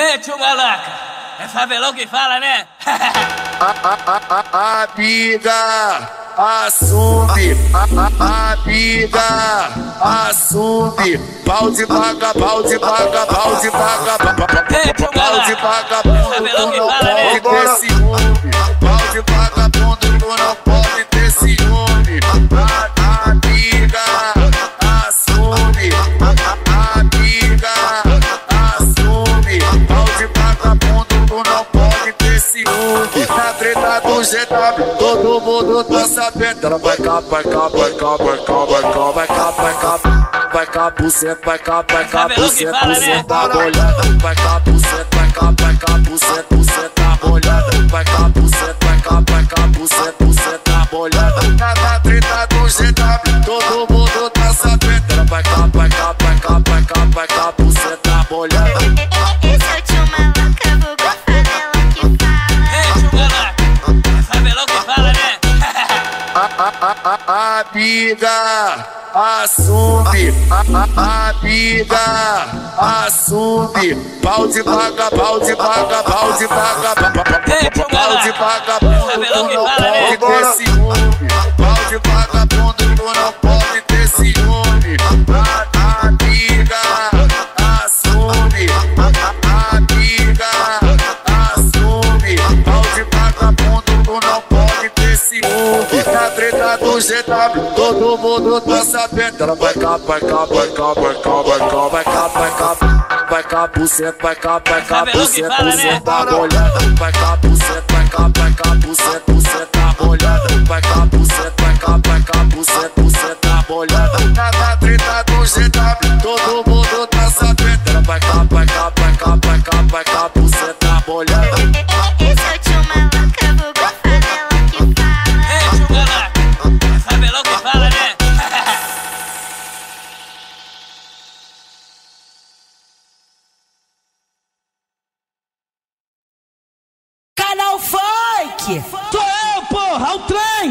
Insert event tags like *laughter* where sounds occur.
Ei, tio Malaca, é favelão que fala, né? *laughs* Amiga, assume, amiga, assume. Pau de vaga, pau de vaga, pau de vaga, pau de vaga, tu não pode ter ciúme. GW, todo mundo tá sabendo. Vai cá, vai cá, vai cá, vai cá, vai cá, vai cá, vai cá. Vai cá, buceta, vai cá, vai cá, buceta, buceta molhada. Vai cá, buceta, vai cá, vai cá, buceta, buceta molhada. Vai cá, buceta, vai cá, vai cá, buceta, buceta molhada. Na na treta do GW, Amiga, assume, amiga, assume. Pau de vaga, pau de vaga, pau de vaga, pau de vagabundo, tu não pode ter ciúme. Pau de vagabundo, tu não pode ter ciúme. Amiga, assume, amiga, assume. Pau de vagabundo, treta do GW, todo mundo tá sabendo. Ela vai cá, vai cá, vai cá, vai cá, vai cá, vai cá, vai cá. Vai cá, buceta, vai cá, vai cá, buceta, né? buceta molhada. Vai cá, buceta, vai cá, vai cá, buceta, buceta molhada. Vai cá, buceta, vai cá, vai cá, buceta, buceta molhada. Na na treta do GW, todo mundo tá sabendo. Funk! Sou eu, porra, o trem!